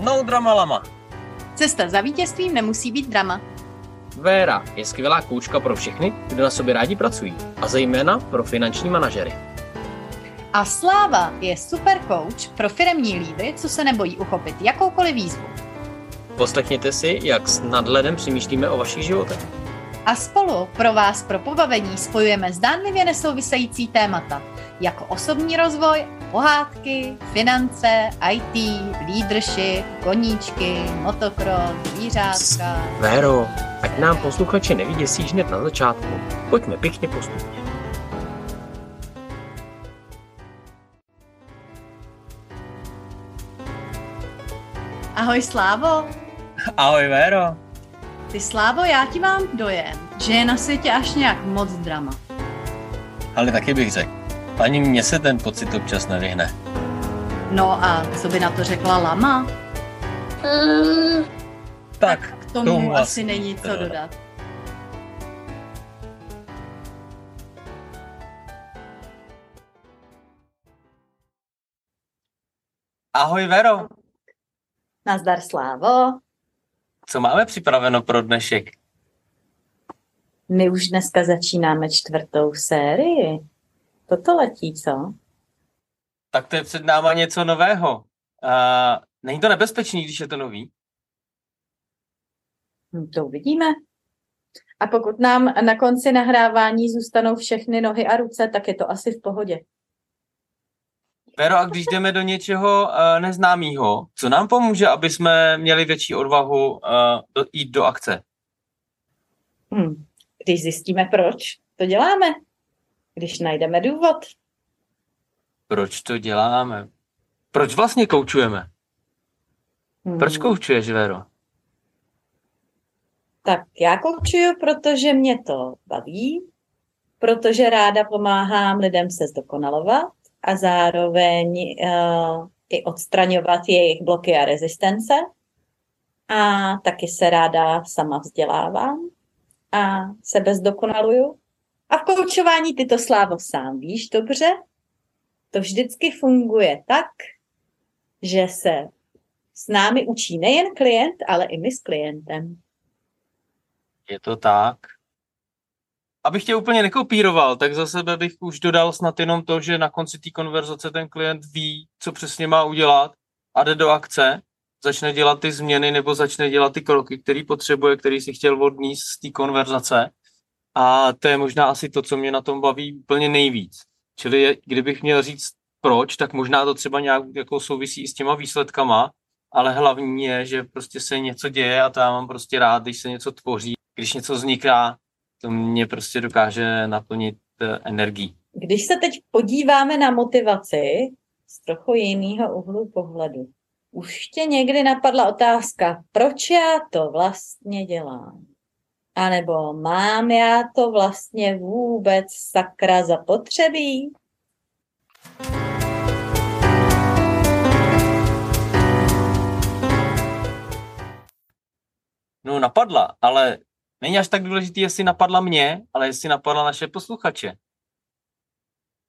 No drama lama. Cesta za vítězstvím nemusí být drama. Véra je skvělá koučka pro všechny, kdo na sobě rádi pracují, a zejména pro finanční manažery. A Sláva je super coach pro firemní lídry, co se nebojí uchopit jakoukoliv výzvu. Poslechněte si, jak s nadhledem přemýšlíme o vašich životech. A spolu pro vás pro pobavení spojujeme zdánlivě nesouvisející témata, jako osobní rozvoj, pohádky, finance, IT, leadership, koníčky, motocross, zvířátka. Véro, ať nám posluchači nevyděsí hned na začátku. Pojďme pěkně postupně. Ahoj Slávo. Ahoj Véro. Ty Slávo, já ti mám dojem, že je na světě až nějak moc drama. Ale taky bych řekl. Ani mně se ten pocit občas nevyhne. No a co by na to řekla Lama? Tak, K tomu, tomu asi asi není co to- dodat. Ahoj Vero, Nazdar Slávo. co máme připraveno pro dnešek? My už dneska začínáme čtvrtou sérii. Toto letí, co? Tak to je před náma něco nového. Uh, není to nebezpečný, když je to nový? Hm, to uvidíme. A pokud nám na konci nahrávání zůstanou všechny nohy a ruce, tak je to asi v pohodě. Vero, a když jdeme do něčeho uh, neznámého, co nám pomůže, aby jsme měli větší odvahu uh, do, jít do akce? Hm. Když zjistíme, proč to děláme. Když najdeme důvod. Proč to děláme? Proč vlastně koučujeme? Hm. Proč koučuješ, Vero? Tak já koučuju, protože mě to baví, protože ráda pomáhám lidem se zdokonalovat a zároveň uh, i odstraňovat jejich bloky a rezistence. A taky se ráda sama vzdělávám a sebe zdokonaluju. A v koučování ty to slávo sám víš dobře, to vždycky funguje tak, že se s námi učí nejen klient, ale i my s klientem. Je to tak. Abych tě úplně nekopíroval, tak za sebe bych už dodal snad jenom to, že na konci té konverzace ten klient ví, co přesně má udělat a jde do akce, začne dělat ty změny nebo začne dělat ty kroky, který potřebuje, který si chtěl odníst z té konverzace. A to je možná asi to, co mě na tom baví úplně nejvíc. Čili kdybych měl říct proč, tak možná to třeba nějak jako souvisí i s těma výsledkama, ale hlavní je, že prostě se něco děje a to já mám prostě rád, když se něco tvoří, když něco vzniká, to mě prostě dokáže naplnit eh, energií. Když se teď podíváme na motivaci z trochu jiného úhlu pohledu, už tě někdy napadla otázka, proč já to vlastně dělám? A nebo mám já to vlastně vůbec sakra zapotřebí? No napadla, ale není až tak důležitý, jestli napadla mě, ale jestli napadla naše posluchače.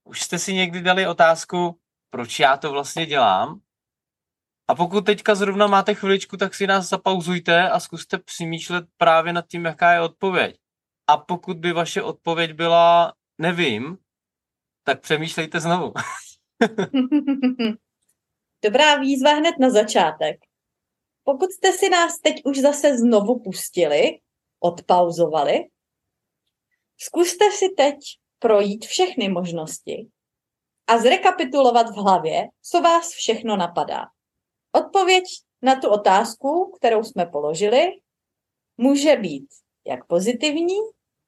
Už jste si někdy dali otázku, proč já to vlastně dělám? A pokud teďka zrovna máte chviličku, tak si nás zapauzujte a zkuste přemýšlet právě nad tím, jaká je odpověď. A pokud by vaše odpověď byla nevím, tak přemýšlejte znovu. Dobrá výzva hned na začátek. Pokud jste si nás teď už zase znovu pustili, odpauzovali, zkuste si teď projít všechny možnosti a zrekapitulovat v hlavě, co vás všechno napadá. Odpověď na tu otázku, kterou jsme položili, může být jak pozitivní,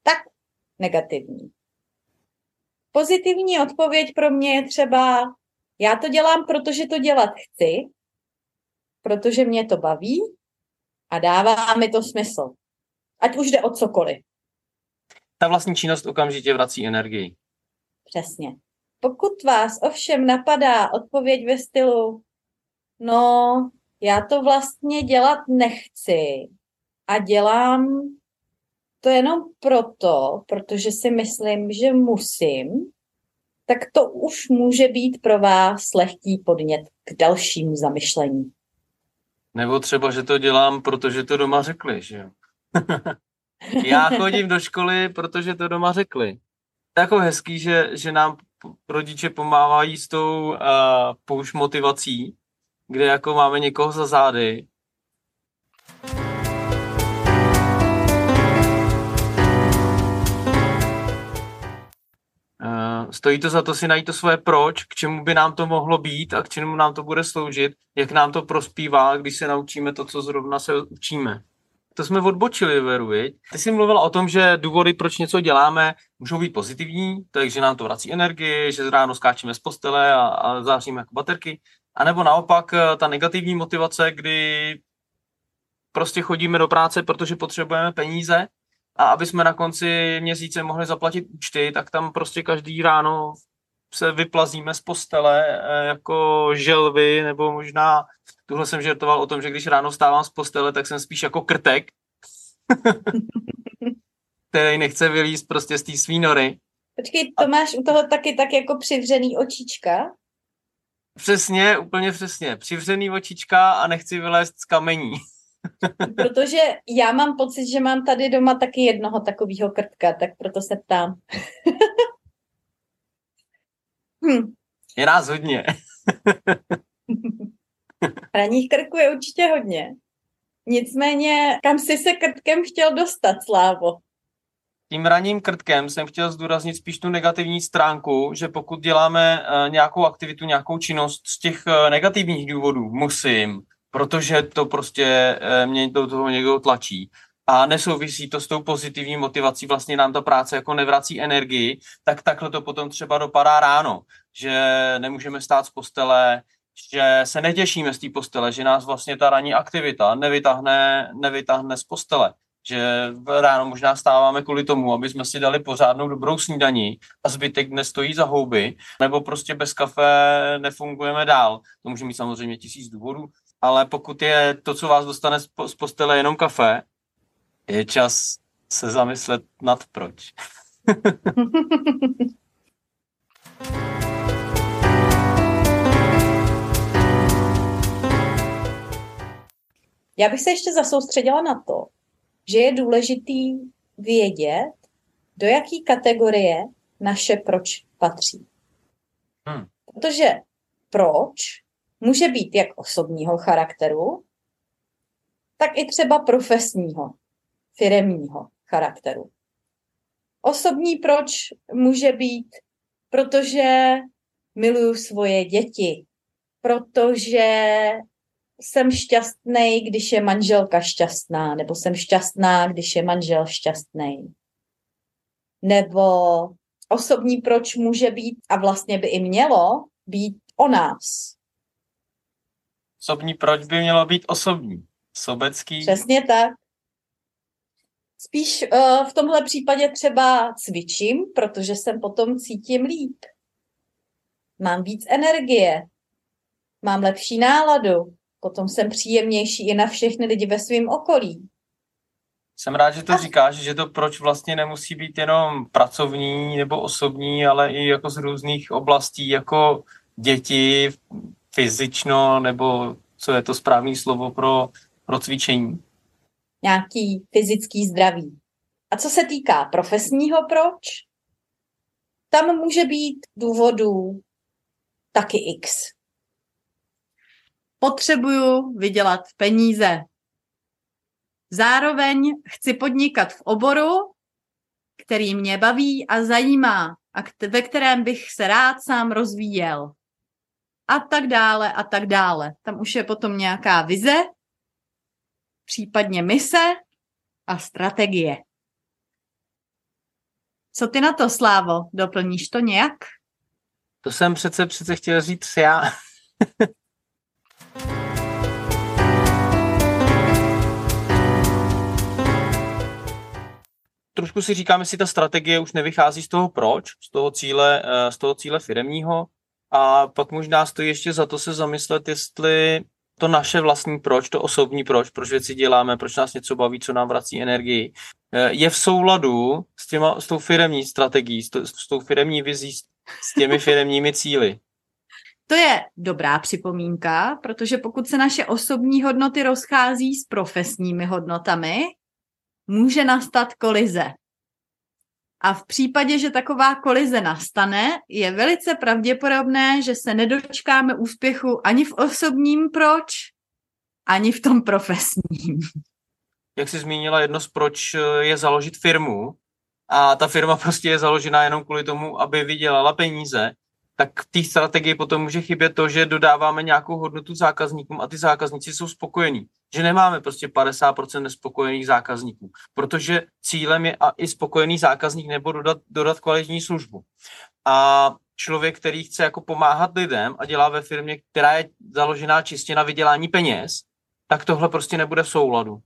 tak negativní. Pozitivní odpověď pro mě je třeba, já to dělám, protože to dělat chci, protože mě to baví a dává mi to smysl. Ať už jde o cokoliv. Ta vlastní činnost okamžitě vrací energii. Přesně. Pokud vás ovšem napadá odpověď ve stylu, no, já to vlastně dělat nechci a dělám to jenom proto, protože si myslím, že musím, tak to už může být pro vás lehký podnět k dalšímu zamyšlení. Nebo třeba, že to dělám, protože to doma řekli, že jo. Já chodím do školy, protože to doma řekli. Jako hezký, že, že nám rodiče pomáhají s tou uh, pouš motivací, kde jako máme někoho za zády. Uh, stojí to za to si najít to svoje proč, k čemu by nám to mohlo být a k čemu nám to bude sloužit, jak nám to prospívá, když se naučíme to, co zrovna se učíme. To jsme odbočili, Veru, viď? Ty jsi mluvila o tom, že důvody, proč něco děláme, můžou být pozitivní, takže nám to vrací energii, že ráno skáčeme z postele a, a záříme jako baterky. A nebo naopak eh, ta negativní motivace, kdy prostě chodíme do práce, protože potřebujeme peníze a aby jsme na konci měsíce mohli zaplatit účty, tak tam prostě každý ráno se vyplazíme z postele eh, jako želvy, nebo možná, tuhle jsem žertoval o tom, že když ráno vstávám z postele, tak jsem spíš jako krtek, který nechce vylízt prostě z té svý nory. Počkej, to máš u toho taky tak jako přivřený očička? Přesně, úplně přesně. Přivřený očička a nechci vylézt z kamení. Protože já mám pocit, že mám tady doma taky jednoho takového krtka, tak proto se ptám. hm. Je nás hodně. Raních krků je určitě hodně. Nicméně, kam jsi se krtkem chtěl dostat, Slávo? Tím raním krtkem jsem chtěl zdůraznit spíš tu negativní stránku, že pokud děláme uh, nějakou aktivitu, nějakou činnost z těch uh, negativních důvodů, musím, protože to prostě uh, mě do toho někdo tlačí, a nesouvisí to s tou pozitivní motivací, vlastně nám ta práce jako nevrací energii, tak takhle to potom třeba dopadá ráno, že nemůžeme stát z postele, že se netěšíme z té postele, že nás vlastně ta ranní aktivita nevytáhne, nevytáhne z postele že ráno možná stáváme kvůli tomu, aby jsme si dali pořádnou dobrou snídaní a zbytek nestojí za houby, nebo prostě bez kafe nefungujeme dál. To může mít samozřejmě tisíc důvodů, ale pokud je to, co vás dostane z postele, jenom kafe, je čas se zamyslet nad proč. Já bych se ještě zasoustředila na to, že je důležitý vědět, do jaký kategorie naše proč patří. Hmm. Protože proč může být jak osobního charakteru, tak i třeba profesního, firemního charakteru. Osobní proč může být, protože miluju svoje děti, protože jsem šťastný, když je manželka šťastná, nebo jsem šťastná, když je manžel šťastný. Nebo osobní proč může být, a vlastně by i mělo, být o nás. Osobní proč by mělo být osobní? Sobecký? Přesně tak. Spíš uh, v tomhle případě třeba cvičím, protože jsem potom cítím líp. Mám víc energie, mám lepší náladu, potom jsem příjemnější i na všechny lidi ve svém okolí. Jsem rád, že to říkáš, že to proč vlastně nemusí být jenom pracovní nebo osobní, ale i jako z různých oblastí, jako děti, fyzično, nebo co je to správné slovo pro, pro cvičení? Nějaký fyzický zdraví. A co se týká profesního proč, tam může být důvodů taky X potřebuju vydělat peníze. Zároveň chci podnikat v oboru, který mě baví a zajímá a ve kterém bych se rád sám rozvíjel. A tak dále a tak dále. Tam už je potom nějaká vize, případně mise a strategie. Co ty na to, Slávo? Doplníš to nějak? To jsem přece přece chtěl říct já. trošku si říkám, jestli ta strategie už nevychází z toho proč, z toho cíle, eh, z toho cíle firemního a pak možná stojí ještě za to se zamyslet, jestli to naše vlastní proč, to osobní proč, proč věci děláme, proč nás něco baví, co nám vrací energii, eh, je v souladu s, těma, s tou firemní strategií, s, to, s tou firemní vizí, s těmi firemními cíly. To je dobrá připomínka, protože pokud se naše osobní hodnoty rozchází s profesními hodnotami, může nastat kolize. A v případě, že taková kolize nastane, je velice pravděpodobné, že se nedočkáme úspěchu ani v osobním proč, ani v tom profesním. Jak jsi zmínila, jedno z proč je založit firmu a ta firma prostě je založená jenom kvůli tomu, aby vydělala peníze, tak v té strategii potom může chybět to, že dodáváme nějakou hodnotu zákazníkům a ty zákazníci jsou spokojení. Že nemáme prostě 50% nespokojených zákazníků, protože cílem je a i spokojený zákazník nebo dodat, dodat kvalitní službu. A člověk, který chce jako pomáhat lidem a dělá ve firmě, která je založená čistě na vydělání peněz, tak tohle prostě nebude v souladu.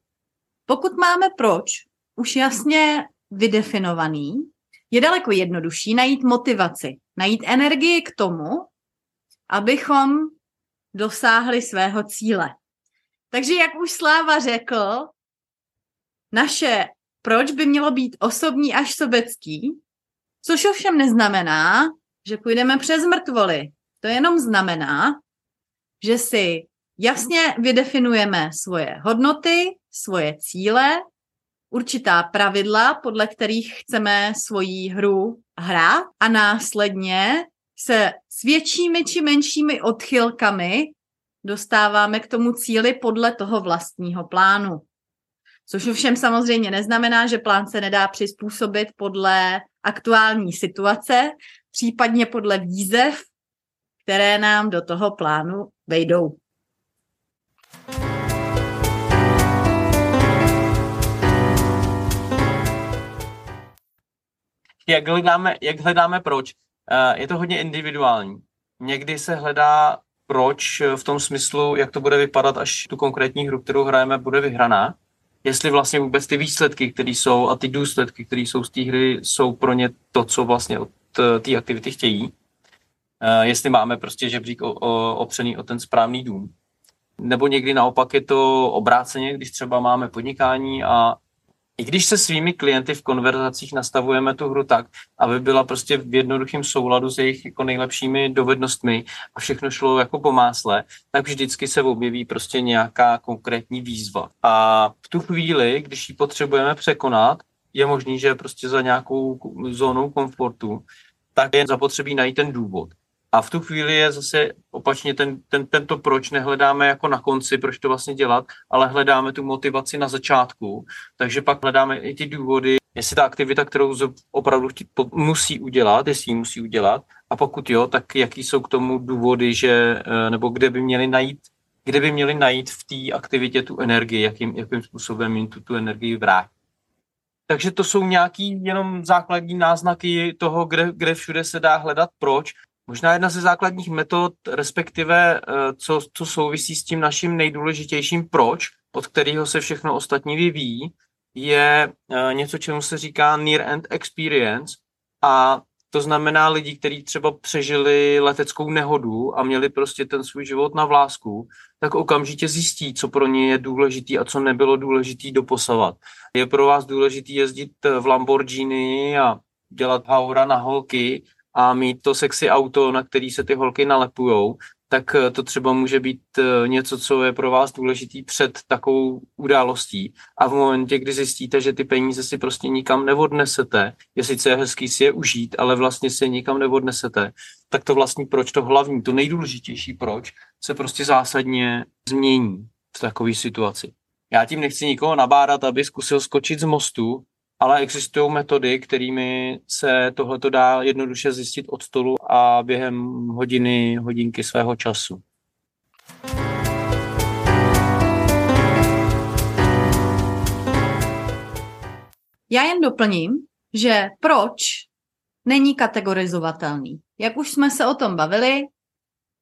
Pokud máme proč už jasně vydefinovaný, je daleko jednodušší najít motivaci, najít energii k tomu, abychom dosáhli svého cíle. Takže jak už Sláva řekl, naše proč by mělo být osobní až sobecký, což ovšem neznamená, že půjdeme přes mrtvoly. To jenom znamená, že si jasně vydefinujeme svoje hodnoty, svoje cíle určitá pravidla, podle kterých chceme svoji hru hrát a následně se s většími či menšími odchylkami dostáváme k tomu cíli podle toho vlastního plánu. Což ovšem samozřejmě neznamená, že plán se nedá přizpůsobit podle aktuální situace, případně podle výzev, které nám do toho plánu vejdou. jak hledáme, jak hledáme proč, uh, je to hodně individuální. Někdy se hledá proč v tom smyslu, jak to bude vypadat, až tu konkrétní hru, kterou hrajeme, bude vyhraná. Jestli vlastně vůbec ty výsledky, které jsou a ty důsledky, které jsou z té hry, jsou pro ně to, co vlastně od eh, té aktivity chtějí. Uh, jestli máme prostě žebřík opřený o ten správný dům. Nebo někdy naopak je to obráceně, když třeba máme podnikání a i když se svými klienty v konverzacích nastavujeme tu hru tak, aby byla prostě v jednoduchém souladu s jejich jako nejlepšími dovednostmi a všechno šlo jako po másle, tak vždycky se objeví prostě nějaká konkrétní výzva. A v tu chvíli, když ji potřebujeme překonat, je možný, že prostě za nějakou zónou komfortu, tak je zapotřebí najít ten důvod. A v tu chvíli je zase opačně ten, ten, tento proč nehledáme jako na konci, proč to vlastně dělat, ale hledáme tu motivaci na začátku. Takže pak hledáme i ty důvody, jestli ta aktivita, kterou opravdu chtít, musí udělat, jestli ji musí udělat. A pokud jo, tak jaký jsou k tomu důvody, že, eh, nebo kde by měli najít kde by měli najít v té aktivitě tu energii, jakým, jakým způsobem jim tu, tu energii vrátit. Takže to jsou nějaký jenom základní náznaky toho, kde, kde všude se dá hledat proč. Možná jedna ze základních metod, respektive eh, co, co souvisí s tím naším nejdůležitějším proč, od kterého se všechno ostatní vyvíjí, je eh, něco, čemu se říká near end experience a to znamená lidi, kteří třeba přežili leteckou nehodu a měli prostě ten svůj život na vlásku, tak okamžitě zjistí, co pro ně je důležitý a co nebylo důležitý doposavat. Je pro vás důležitý jezdit v Lamborghini a dělat haura na holky a mít to sexy auto, na který se ty holky nalepujou, tak eh, to třeba může být eh, něco, co je pro vás důležitý před takovou událostí. A v momentě, kdy zjistíte, že ty peníze si prostě nikam neodnesete, je sice hezký si je užít, ale vlastně si je nikam neodnesete, tak to vlastně proč, to hlavní, to nejdůležitější proč, se prostě zásadně změní v takové situaci. Já tím nechci nikoho nabádat, aby zkusil skočit z mostu, ale existují metody, kterými se tohleto dá jednoduše zjistit od stolu a během hodiny, hodinky svého času. Já jen doplním, že proč není kategorizovatelný. Jak už jsme se o tom bavili,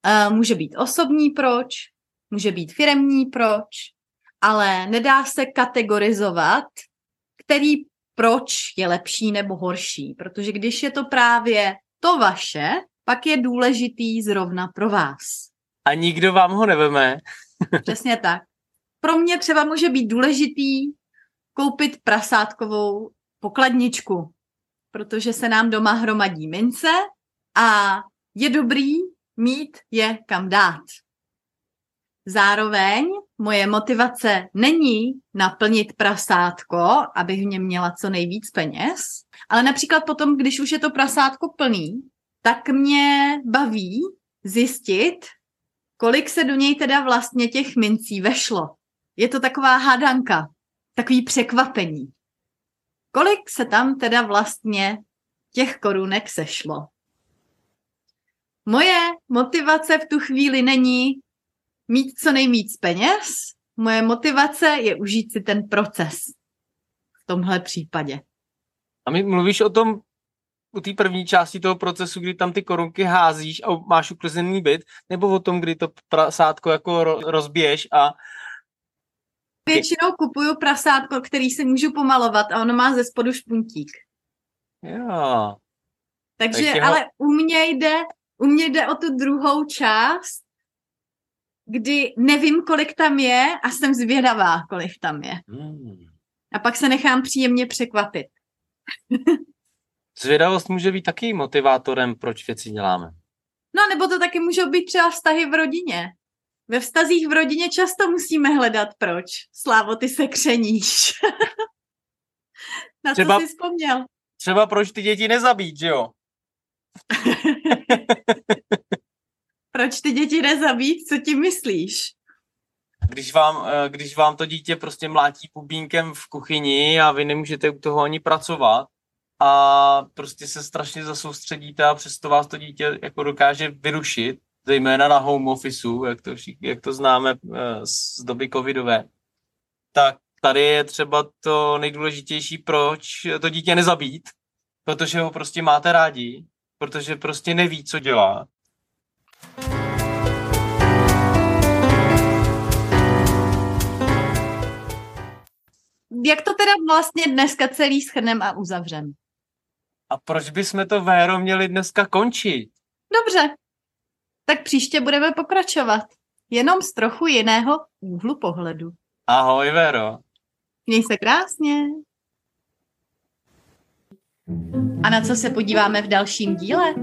eh, může být osobní proč, může být firemní proč, ale nedá se kategorizovat, který proč je lepší nebo horší. Protože když je to právě to vaše, pak je důležitý zrovna pro vás. A nikdo vám ho neveme. Přesně tak. Pro mě třeba může být důležitý koupit prasátkovou pokladničku, protože se nám doma hromadí mince a je dobrý mít je kam dát. Zároveň moje motivace není naplnit prasátko, abych v něm měla co nejvíc peněz, ale například potom, když už je to prasátko plný, tak mě baví zjistit, kolik se do něj teda vlastně těch mincí vešlo. Je to taková hadanka, takový překvapení. Kolik se tam teda vlastně těch korunek sešlo? Moje motivace v tu chvíli není mít co nejvíc peněz, moje motivace je užít si ten proces v tomhle případě. A my mluvíš o tom, u té první části toho procesu, kdy tam ty korunky házíš a máš uklizený byt, nebo o tom, kdy to prasátko jako rozbiješ a Většinou kupuju prasátko, který si můžu pomalovat a ono má ze spodu špuntík. Jo. Takže, tak ale u mě jde, u mě jde o tu druhou část, kdy nevím, kolik tam je a jsem zvědavá, kolik tam je. Hmm. A pak se nechám příjemně překvapit. Zvědavost může být taky motivátorem, proč věci děláme. No, nebo to taky můžou být třeba vztahy v rodině. Ve vztazích v rodině často musíme hledat proč. Slávo, ty se křeníš. Na třeba, co jsi vzpomněl? Třeba proč ty děti nezabít, že jo? proč ty děti nezabít? Co ti myslíš? Když vám, eh, když vám to dítě prostě mlátí pubínkem v kuchyni a vy nemůžete u toho ani pracovat a prostě se strašně zasoustředíte a přesto vás to dítě jako dokáže vyrušit, zejména na home officeu, jak to, jak to známe eh, z doby covidové, tak tady je třeba to nejdůležitější, proč to dítě nezabít, protože ho prostě máte rádi, protože prostě neví, co dělá. Jak to teda vlastně dneska celý schrnem a uzavřem? A proč bychom to, Véro, měli dneska končit? Dobře, tak příště budeme pokračovat. Jenom z trochu jiného úhlu pohledu. Ahoj, Vero. Měj se krásně. A na co se podíváme v dalším díle?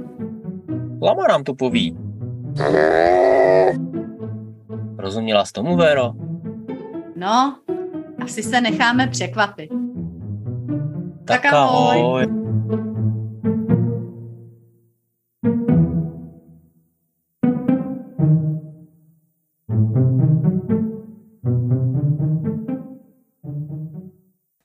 Lama nám to poví. Rozuměla jsi tomu, Vero? No, asi se necháme překvapit. Tak, tak ahoj. ahoj.